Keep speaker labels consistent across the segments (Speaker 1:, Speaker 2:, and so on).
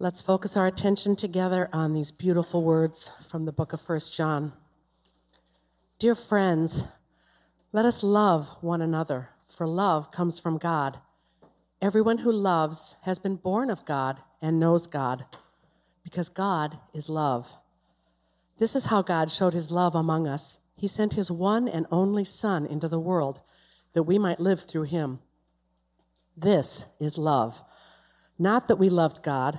Speaker 1: Let's focus our attention together on these beautiful words from the book of 1 John. Dear friends, let us love one another, for love comes from God. Everyone who loves has been born of God and knows God, because God is love. This is how God showed his love among us. He sent his one and only Son into the world that we might live through him. This is love. Not that we loved God,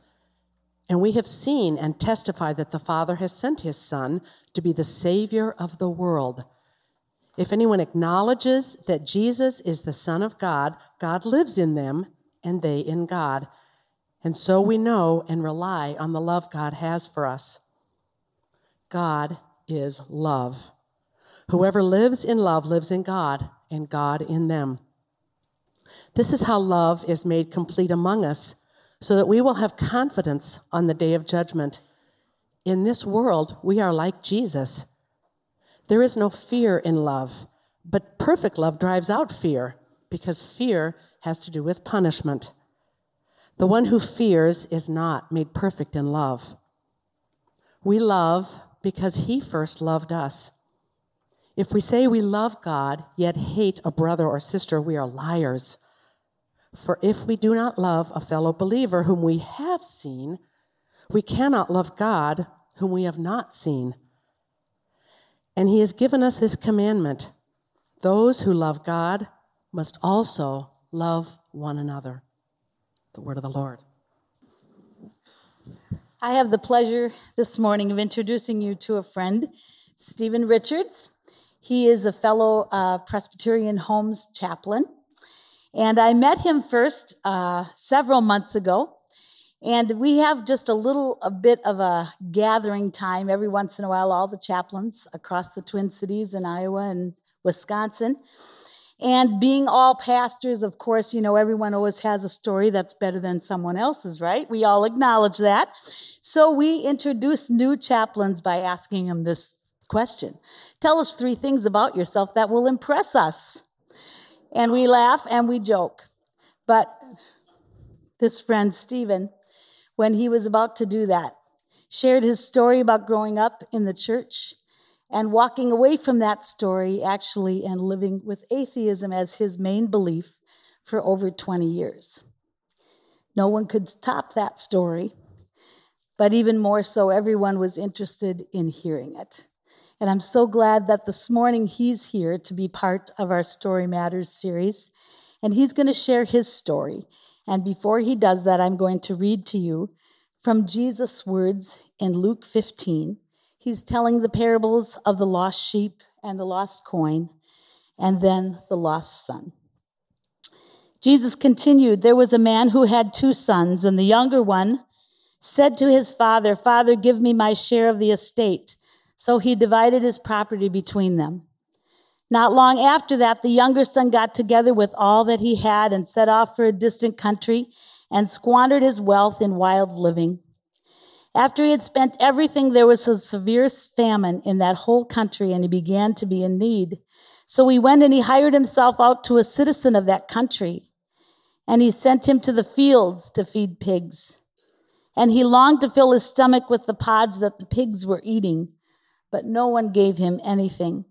Speaker 1: and we have seen and testified that the Father has sent his Son to be the Savior of the world. If anyone acknowledges that Jesus is the Son of God, God lives in them and they in God. And so we know and rely on the love God has for us. God is love. Whoever lives in love lives in God, and God in them. This is how love is made complete among us so that we will have confidence on the day of judgment. In this world, we are like Jesus. There is no fear in love, but perfect love drives out fear because fear has to do with punishment. The one who fears is not made perfect in love. We love because he first loved us. If we say we love God, yet hate a brother or sister, we are liars. For if we do not love a fellow believer whom we have seen, we cannot love God whom we have not seen. And he has given us this commandment those who love God must also love one another. The word of the Lord.
Speaker 2: I have the pleasure this morning of introducing you to a friend, Stephen Richards. He is a fellow uh, Presbyterian Homes chaplain. And I met him first uh, several months ago. And we have just a little a bit of a gathering time every once in a while, all the chaplains across the Twin Cities in Iowa and Wisconsin. And being all pastors, of course, you know, everyone always has a story that's better than someone else's, right? We all acknowledge that. So we introduce new chaplains by asking them this question Tell us three things about yourself that will impress us and we laugh and we joke. But this friend, Stephen, when he was about to do that, shared his story about growing up in the church and walking away from that story, actually, and living with atheism as his main belief for over 20 years. No one could top that story, but even more so, everyone was interested in hearing it. And I'm so glad that this morning he's here to be part of our Story Matters series. And he's going to share his story. And before he does that, I'm going to read to you from Jesus' words in Luke 15. He's telling the parables of the lost sheep and the lost coin, and then the lost son. Jesus continued There was a man who had two sons, and the younger one said to his father, Father, give me my share of the estate. So he divided his property between them. Not long after that, the younger son got together with all that he had and set off for a distant country and squandered his wealth in wild living. After he had spent everything, there was a severe famine in that whole country, and he began to be in need. So he went and he hired himself out to a citizen of that country, and he sent him to the fields to feed pigs. And he longed to fill his stomach with the pods that the pigs were eating but no one gave him anything.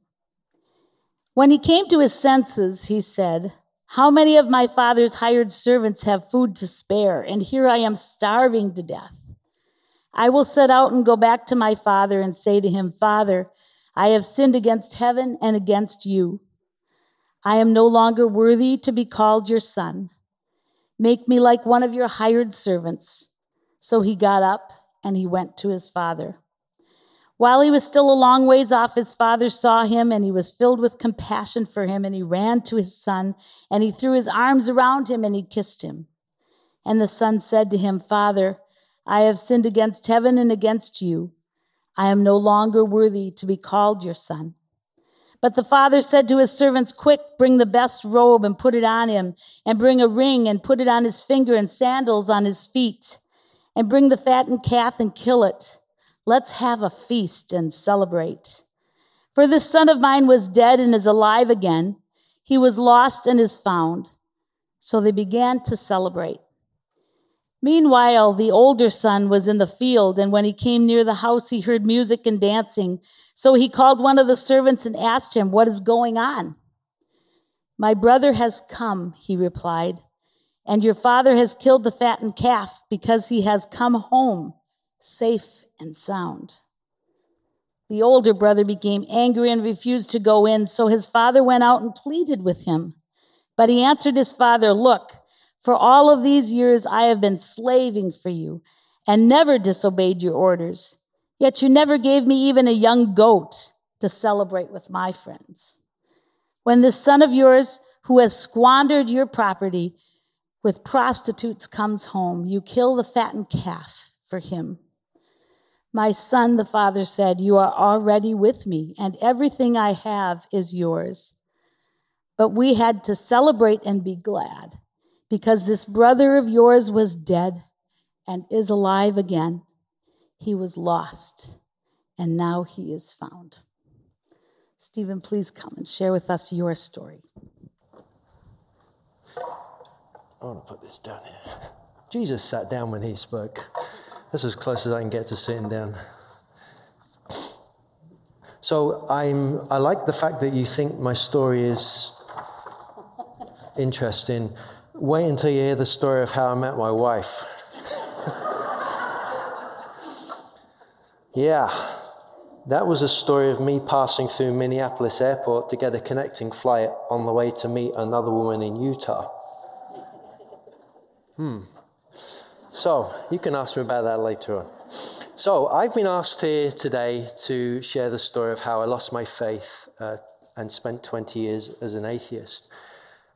Speaker 2: When he came to his senses, he said, How many of my father's hired servants have food to spare, and here I am starving to death? I will set out and go back to my father and say to him, Father, I have sinned against heaven and against you. I am no longer worthy to be called your son. Make me like one of your hired servants. So he got up and he went to his father. While he was still a long ways off, his father saw him and he was filled with compassion for him and he ran to his son and he threw his arms around him and he kissed him. And the son said to him, Father, I have sinned against heaven and against you. I am no longer worthy to be called your son. But the father said to his servants, Quick, bring the best robe and put it on him, and bring a ring and put it on his finger, and sandals on his feet, and bring the fattened calf and kill it. Let's have a feast and celebrate. For this son of mine was dead and is alive again. He was lost and is found. So they began to celebrate. Meanwhile, the older son was in the field, and when he came near the house, he heard music and dancing. So he called one of the servants and asked him, What is going on? My brother has come, he replied, and your father has killed the fattened calf because he has come home safe and sound. The older brother became angry and refused to go in, so his father went out and pleaded with him. But he answered his father, Look, for all of these years I have been slaving for you and never disobeyed your orders. Yet you never gave me even a young goat to celebrate with my friends. When this son of yours, who has squandered your property with prostitutes, comes home, you kill the fattened calf for him. My son, the father said, You are already with me, and everything I have is yours. But we had to celebrate and be glad because this brother of yours was dead and is alive again. He was lost and now he is found. Stephen, please come and share with us your story.
Speaker 3: I want to put this down here. Jesus sat down when he spoke. That's as close as I can get to sitting down. So I'm, I like the fact that you think my story is interesting Wait until you hear the story of how I met my wife. yeah, that was a story of me passing through Minneapolis airport to get a connecting flight on the way to meet another woman in Utah. Hmm. So, you can ask me about that later on. So, I've been asked here today to share the story of how I lost my faith uh, and spent 20 years as an atheist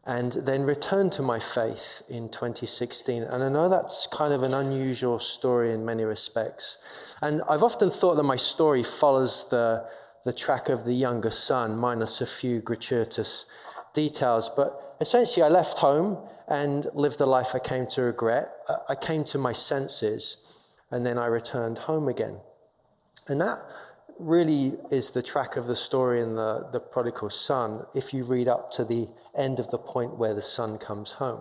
Speaker 3: and then returned to my faith in 2016. And I know that's kind of an unusual story in many respects. And I've often thought that my story follows the, the track of the younger son, minus a few gratuitous details. But essentially, I left home and lived a life I came to regret. I came to my senses, and then I returned home again. And that really is the track of the story in the, the prodigal son if you read up to the end of the point where the son comes home.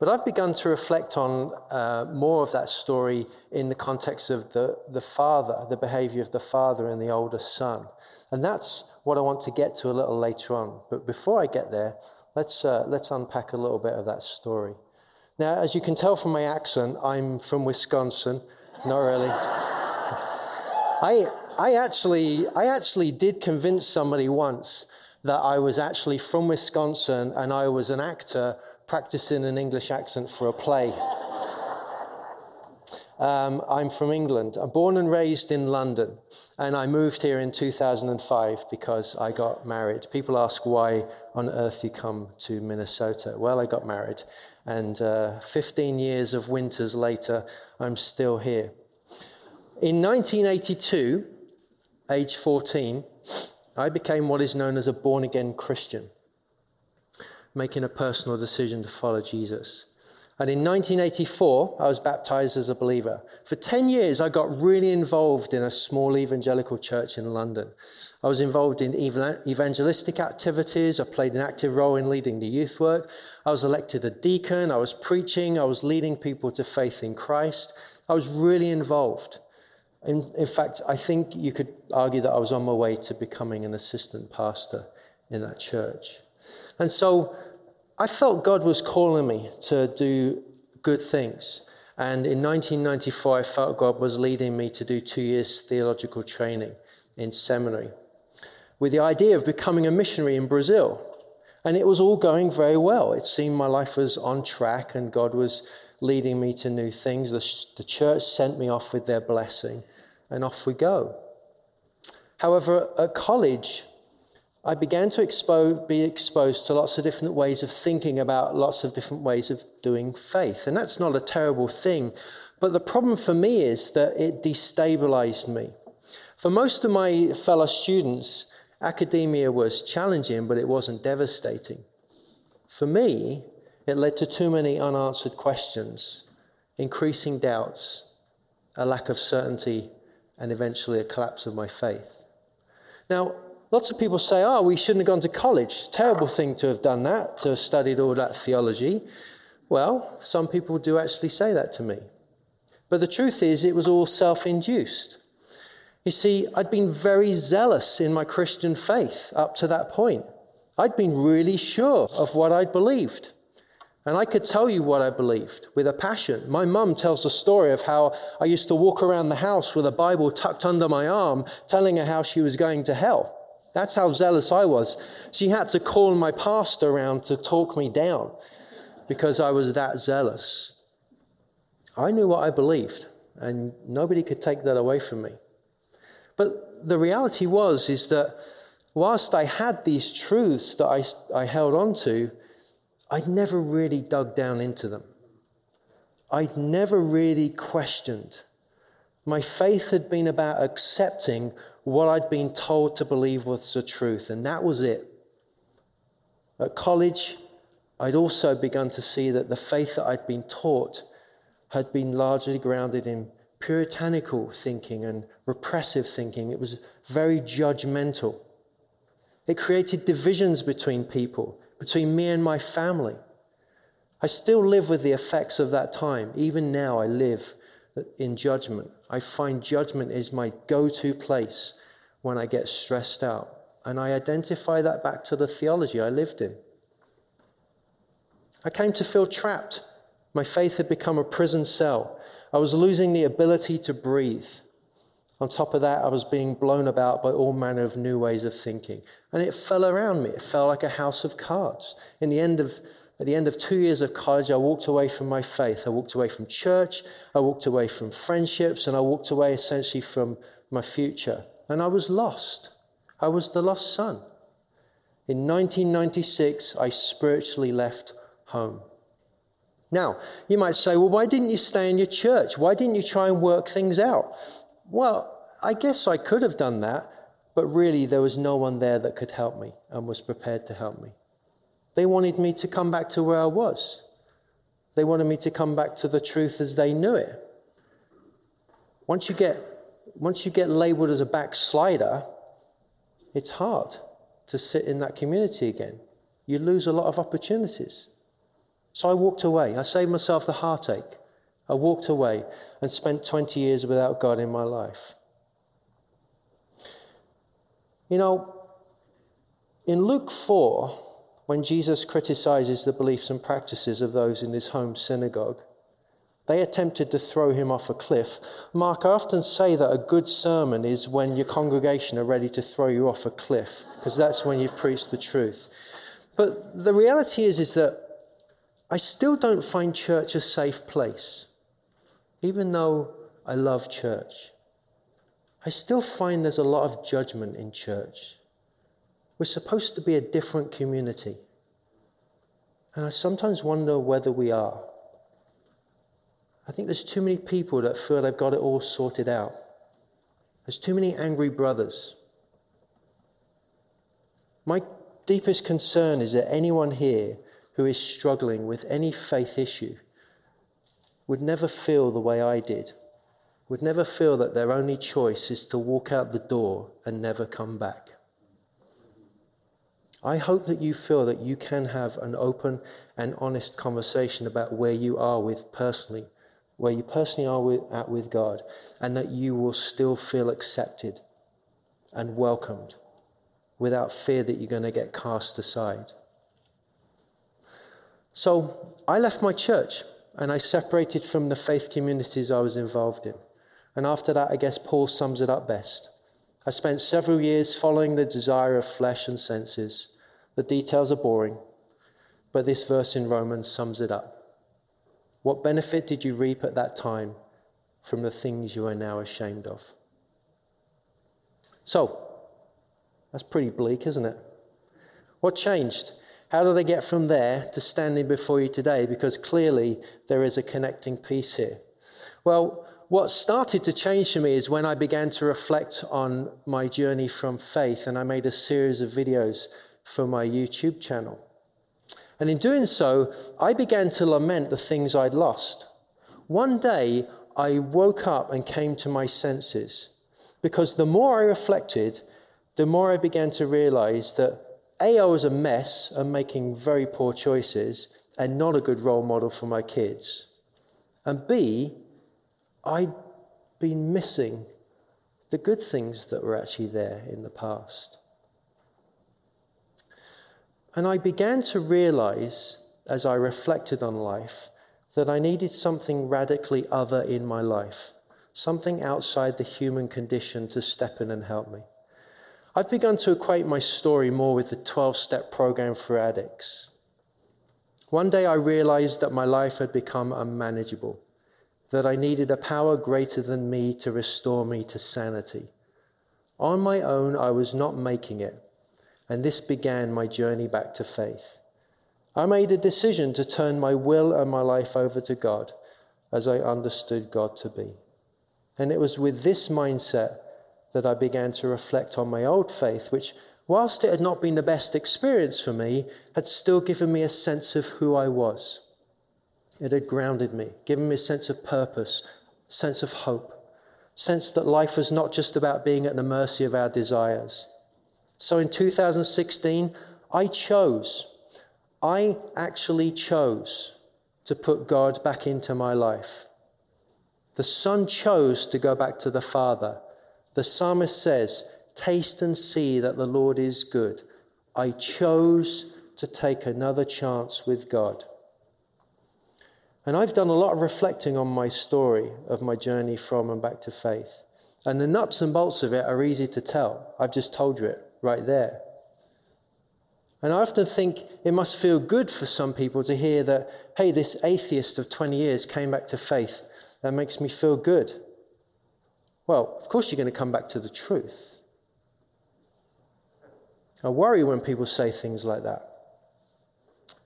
Speaker 3: But I've begun to reflect on uh, more of that story in the context of the, the father, the behavior of the father and the older son. And that's what I want to get to a little later on. But before I get there, let's, uh, let's unpack a little bit of that story. Now, as you can tell from my accent, I'm from Wisconsin. Not really. I, I actually, I actually did convince somebody once that I was actually from Wisconsin and I was an actor practicing an English accent for a play. Um, I'm from England. I'm born and raised in London, and I moved here in 2005 because I got married. People ask why on earth you come to Minnesota. Well, I got married, and uh, 15 years of winters later, I'm still here. In 1982, age 14, I became what is known as a born again Christian, making a personal decision to follow Jesus. And in 1984, I was baptized as a believer. For 10 years, I got really involved in a small evangelical church in London. I was involved in evangelistic activities. I played an active role in leading the youth work. I was elected a deacon. I was preaching. I was leading people to faith in Christ. I was really involved. In, in fact, I think you could argue that I was on my way to becoming an assistant pastor in that church. And so I felt God was calling me to do good things. And in 1994, I felt God was leading me to do two years theological training in seminary with the idea of becoming a missionary in Brazil. And it was all going very well. It seemed my life was on track and God was leading me to new things. The, the church sent me off with their blessing and off we go. However, at college, I began to be exposed to lots of different ways of thinking about lots of different ways of doing faith. And that's not a terrible thing. But the problem for me is that it destabilized me. For most of my fellow students, academia was challenging, but it wasn't devastating. For me, it led to too many unanswered questions, increasing doubts, a lack of certainty, and eventually a collapse of my faith. Now, lots of people say, oh, we shouldn't have gone to college. Terrible thing to have done that, to have studied all that theology. Well, some people do actually say that to me. But the truth is, it was all self induced. You see, I'd been very zealous in my Christian faith up to that point. I'd been really sure of what I'd believed. And I could tell you what I believed with a passion. My mum tells the story of how I used to walk around the house with a Bible tucked under my arm, telling her how she was going to hell. That's how zealous I was. She had to call my pastor around to talk me down because I was that zealous. I knew what I believed, and nobody could take that away from me. But the reality was is that whilst I had these truths that I, I held on to, I'd never really dug down into them. I'd never really questioned. My faith had been about accepting what I'd been told to believe was the truth, and that was it. At college, I'd also begun to see that the faith that I'd been taught had been largely grounded in puritanical thinking and repressive thinking. It was very judgmental. It created divisions between people between me and my family. I still live with the effects of that time. Even now, I live in judgment. I find judgment is my go to place when I get stressed out. And I identify that back to the theology I lived in. I came to feel trapped. My faith had become a prison cell. I was losing the ability to breathe. On top of that, I was being blown about by all manner of new ways of thinking. And it fell around me. It fell like a house of cards. In the end of, at the end of two years of college, I walked away from my faith. I walked away from church. I walked away from friendships. And I walked away essentially from my future. And I was lost. I was the lost son. In 1996, I spiritually left home. Now, you might say, well, why didn't you stay in your church? Why didn't you try and work things out? Well, I guess I could have done that, but really there was no one there that could help me and was prepared to help me. They wanted me to come back to where I was. They wanted me to come back to the truth as they knew it. Once you get, once you get labeled as a backslider, it's hard to sit in that community again. You lose a lot of opportunities. So I walked away. I saved myself the heartache. I walked away and spent 20 years without God in my life. You know, in Luke 4, when Jesus criticizes the beliefs and practices of those in his home synagogue, they attempted to throw him off a cliff. Mark, I often say that a good sermon is when your congregation are ready to throw you off a cliff, because that's when you've preached the truth. But the reality is, is that I still don't find church a safe place even though I love church, I still find there's a lot of judgment in church. We're supposed to be a different community. And I sometimes wonder whether we are. I think there's too many people that feel they've got it all sorted out. There's too many angry brothers. My deepest concern is that anyone here who is struggling with any faith issue would never feel the way I did, would never feel that their only choice is to walk out the door and never come back. I hope that you feel that you can have an open and honest conversation about where you are with personally, where you personally are with, at with God, and that you will still feel accepted and welcomed without fear that you're going to get cast aside. So I left my church and I separated from the faith communities I was involved in. And after that, I guess Paul sums it up best. I spent several years following the desire of flesh and senses. The details are boring, but this verse in Romans sums it up. What benefit did you reap at that time from the things you are now ashamed of? So, that's pretty bleak, isn't it? What changed? How did I get from there to standing before you today? Because clearly there is a connecting piece here. Well, what started to change for me is when I began to reflect on my journey from faith, and I made a series of videos for my YouTube channel. And in doing so, I began to lament the things I'd lost. One day, I woke up and came to my senses because the more I reflected, the more I began to realize that A, I was a mess and making very poor choices and not a good role model for my kids. And B, I'd been missing the good things that were actually there in the past. And I began to realize, as I reflected on life, that I needed something radically other in my life, something outside the human condition to step in and help me. I've begun to equate my story more with the 12 step program for addicts. One day I realized that my life had become unmanageable, that I needed a power greater than me to restore me to sanity. On my own, I was not making it, and this began my journey back to faith. I made a decision to turn my will and my life over to God as I understood God to be. And it was with this mindset that I began to reflect on my old faith, which, whilst it had not been the best experience for me, had still given me a sense of who I was. It had grounded me, given me a sense of purpose, sense of hope, sense that life was not just about being at the mercy of our desires. So in 2016, I chose I actually chose to put God back into my life. The Son chose to go back to the Father. The psalmist says, Taste and see that the Lord is good. I chose to take another chance with God. And I've done a lot of reflecting on my story of my journey from and back to faith. And the nuts and bolts of it are easy to tell. I've just told you it right there. And I often think it must feel good for some people to hear that, hey, this atheist of 20 years came back to faith. That makes me feel good. Well, of course, you're going to come back to the truth. I worry when people say things like that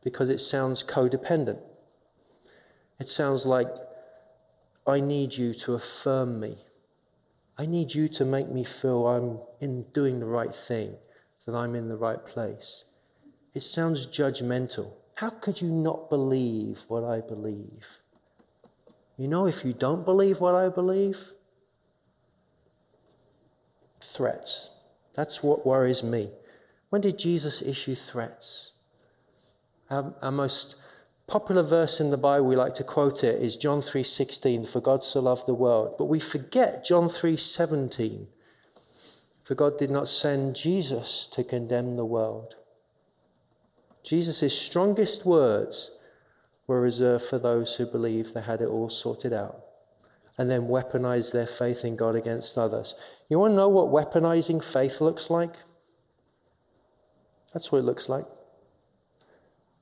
Speaker 3: because it sounds codependent. It sounds like, I need you to affirm me. I need you to make me feel I'm in doing the right thing, that I'm in the right place. It sounds judgmental. How could you not believe what I believe? You know, if you don't believe what I believe, threats. That's what worries me. When did Jesus issue threats? Our, our, most popular verse in the Bible, we like to quote it, is John 3:16, "For God so loved the world." But we forget John 3:17. For God did not send Jesus to condemn the world, Jesus' strongest words were reserved for those who believed they had it all sorted out and then weaponized their faith in God against others. You want to know what weaponizing faith looks like? That's what it looks like.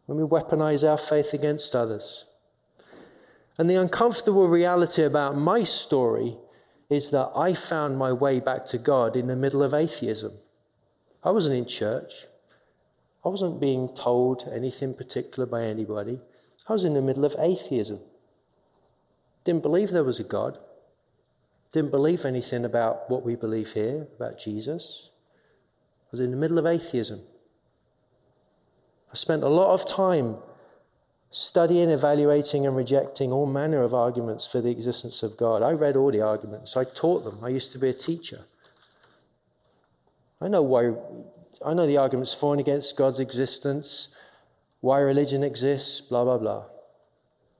Speaker 3: When we weaponize our faith against others. And the uncomfortable reality about my story is that I found my way back to God in the middle of atheism. I wasn't in church. I wasn't being told anything particular by anybody. I was in the middle of atheism. Didn't believe there was a God. Didn't believe anything about what we believe here, about Jesus. I was in the middle of atheism. I spent a lot of time studying, evaluating, and rejecting all manner of arguments for the existence of God. I read all the arguments, I taught them. I used to be a teacher. I know why I know the arguments for and against God's existence, why religion exists, blah, blah, blah.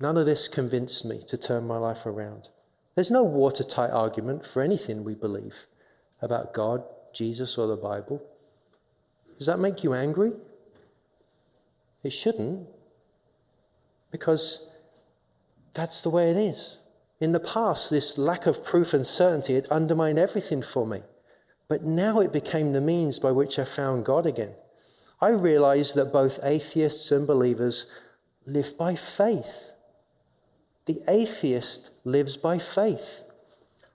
Speaker 3: None of this convinced me to turn my life around. There's no watertight argument for anything we believe about God, Jesus, or the Bible. Does that make you angry? It shouldn't, because that's the way it is. In the past, this lack of proof and certainty had undermined everything for me. But now it became the means by which I found God again. I realized that both atheists and believers live by faith. The atheist lives by faith.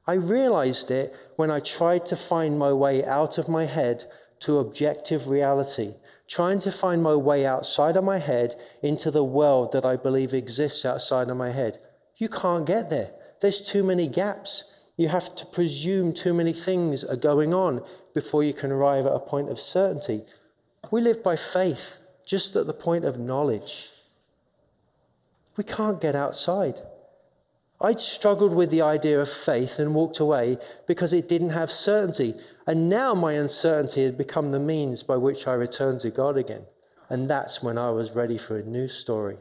Speaker 3: I realized it when I tried to find my way out of my head to objective reality, trying to find my way outside of my head into the world that I believe exists outside of my head. You can't get there. There's too many gaps. You have to presume too many things are going on before you can arrive at a point of certainty. We live by faith, just at the point of knowledge. We can't get outside. I'd struggled with the idea of faith and walked away because it didn't have certainty. And now my uncertainty had become the means by which I returned to God again. And that's when I was ready for a new story.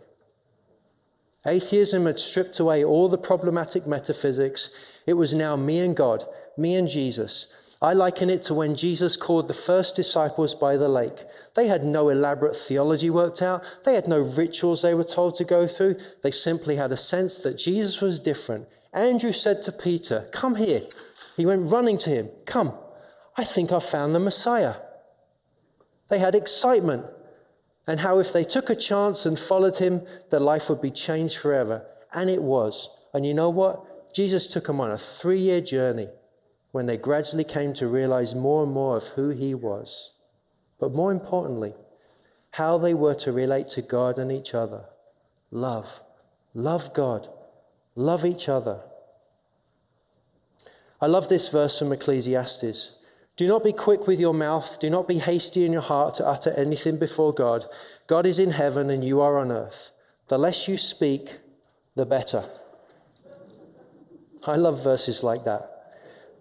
Speaker 3: Atheism had stripped away all the problematic metaphysics. It was now me and God, me and Jesus. I liken it to when Jesus called the first disciples by the lake. They had no elaborate theology worked out, they had no rituals they were told to go through. They simply had a sense that Jesus was different. Andrew said to Peter, Come here. He went running to him, Come, I think I've found the Messiah. They had excitement and how if they took a chance and followed him, their life would be changed forever. And it was. And you know what? Jesus took them on a three year journey when they gradually came to realize more and more of who he was. But more importantly, how they were to relate to God and each other. Love. Love God. Love each other. I love this verse from Ecclesiastes. Do not be quick with your mouth. Do not be hasty in your heart to utter anything before God. God is in heaven and you are on earth. The less you speak, the better. I love verses like that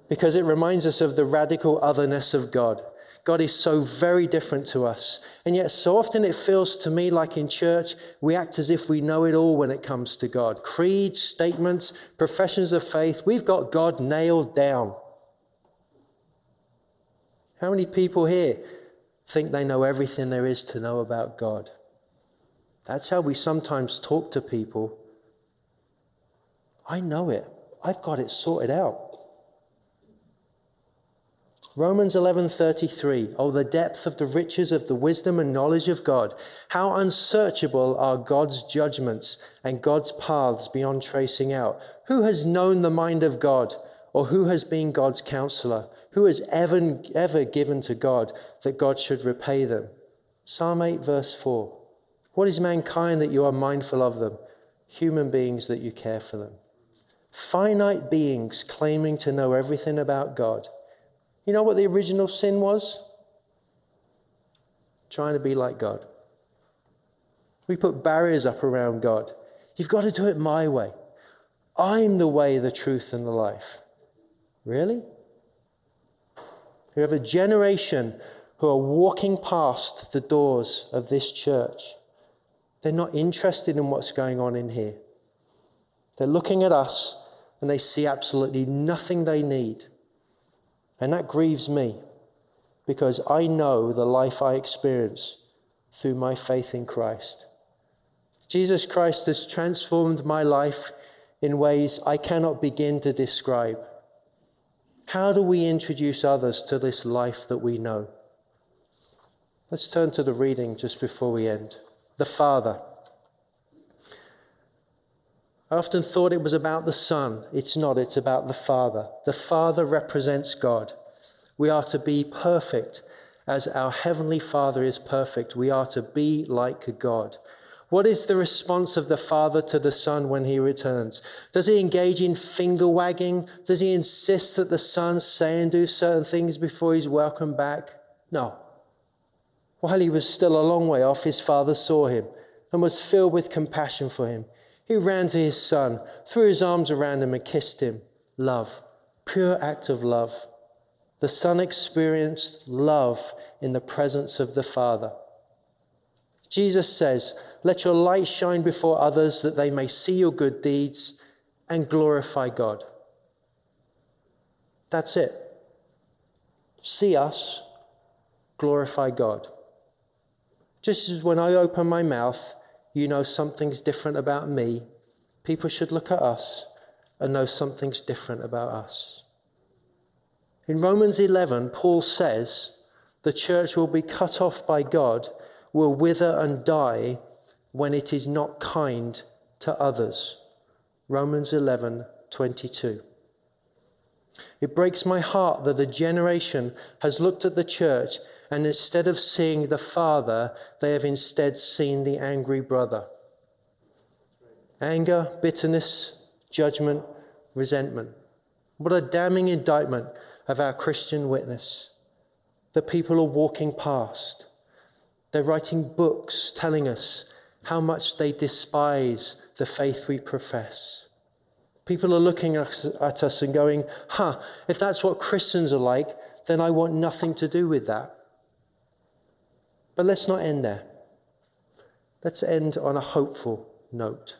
Speaker 3: because it reminds us of the radical otherness of God. God is so very different to us. And yet, so often it feels to me like in church, we act as if we know it all when it comes to God. Creeds, statements, professions of faith, we've got God nailed down. How many people here think they know everything there is to know about God? That's how we sometimes talk to people. I know it. I've got it sorted out. Romans 11:33 Oh the depth of the riches of the wisdom and knowledge of God how unsearchable are God's judgments and God's paths beyond tracing out who has known the mind of God or who has been God's counselor who has ever ever given to God that God should repay them Psalm 8 verse 4 What is mankind that you are mindful of them human beings that you care for them finite beings claiming to know everything about God you know what the original sin was? Trying to be like God. We put barriers up around God. You've got to do it my way. I'm the way, the truth, and the life. Really? We have a generation who are walking past the doors of this church. They're not interested in what's going on in here. They're looking at us and they see absolutely nothing they need. And that grieves me because I know the life I experience through my faith in Christ. Jesus Christ has transformed my life in ways I cannot begin to describe. How do we introduce others to this life that we know? Let's turn to the reading just before we end. The Father. I often thought it was about the Son. It's not, it's about the Father. The Father represents God. We are to be perfect as our Heavenly Father is perfect. We are to be like God. What is the response of the Father to the Son when he returns? Does he engage in finger wagging? Does he insist that the Son say and do certain things before he's welcomed back? No. While he was still a long way off, his Father saw him and was filled with compassion for him. He ran to his son, threw his arms around him, and kissed him. Love, pure act of love. The Son experienced love in the presence of the Father. Jesus says, Let your light shine before others that they may see your good deeds and glorify God. That's it. See us, glorify God. Just as when I open my mouth, you know something's different about me, people should look at us and know something's different about us. In Romans 11, Paul says the church will be cut off by God, will wither and die when it is not kind to others. Romans 11, 22. It breaks my heart that a generation has looked at the church and instead of seeing the father, they have instead seen the angry brother. Anger, bitterness, judgment, resentment. What a damning indictment of our Christian witness. The people are walking past. They're writing books telling us how much they despise the faith we profess. People are looking at us and going, huh, if that's what Christians are like, then I want nothing to do with that. But let's not end there. Let's end on a hopeful note.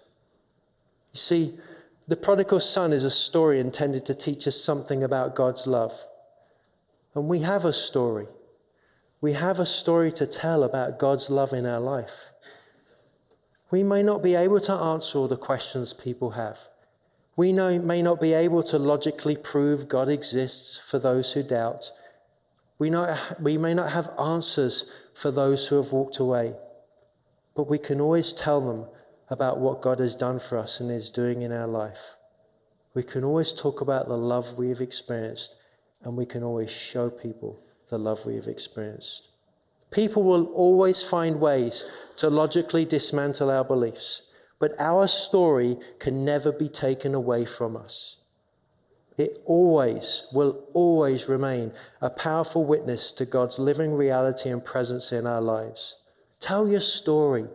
Speaker 3: You see, the prodigal son is a story intended to teach us something about God's love. And we have a story. We have a story to tell about God's love in our life. We may not be able to answer all the questions people have. We know, may not be able to logically prove God exists for those who doubt. We, not, we may not have answers for those who have walked away. But we can always tell them about what God has done for us and is doing in our life. We can always talk about the love we have experienced, and we can always show people the love we have experienced. People will always find ways to logically dismantle our beliefs, but our story can never be taken away from us. It always will always remain a powerful witness to God's living reality and presence in our lives. Tell your story.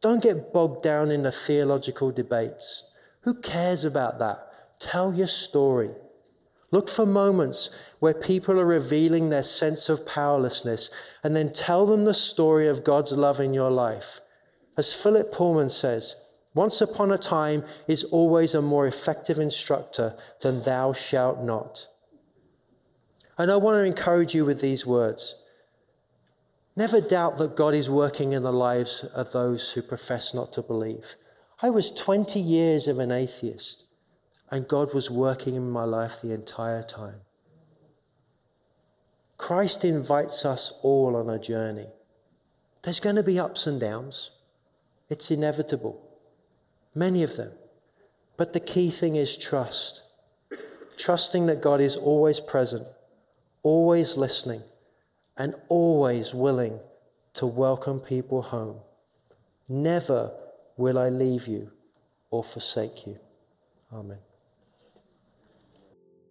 Speaker 3: Don't get bogged down in the theological debates. Who cares about that? Tell your story. Look for moments where people are revealing their sense of powerlessness and then tell them the story of God's love in your life. As Philip Pullman says, once upon a time is always a more effective instructor than thou shalt not. And I want to encourage you with these words. Never doubt that God is working in the lives of those who profess not to believe. I was 20 years of an atheist, and God was working in my life the entire time. Christ invites us all on a journey. There's going to be ups and downs, it's inevitable, many of them. But the key thing is trust. Trusting that God is always present, always listening and always willing to welcome people home. Never will I leave you or forsake you. Amen.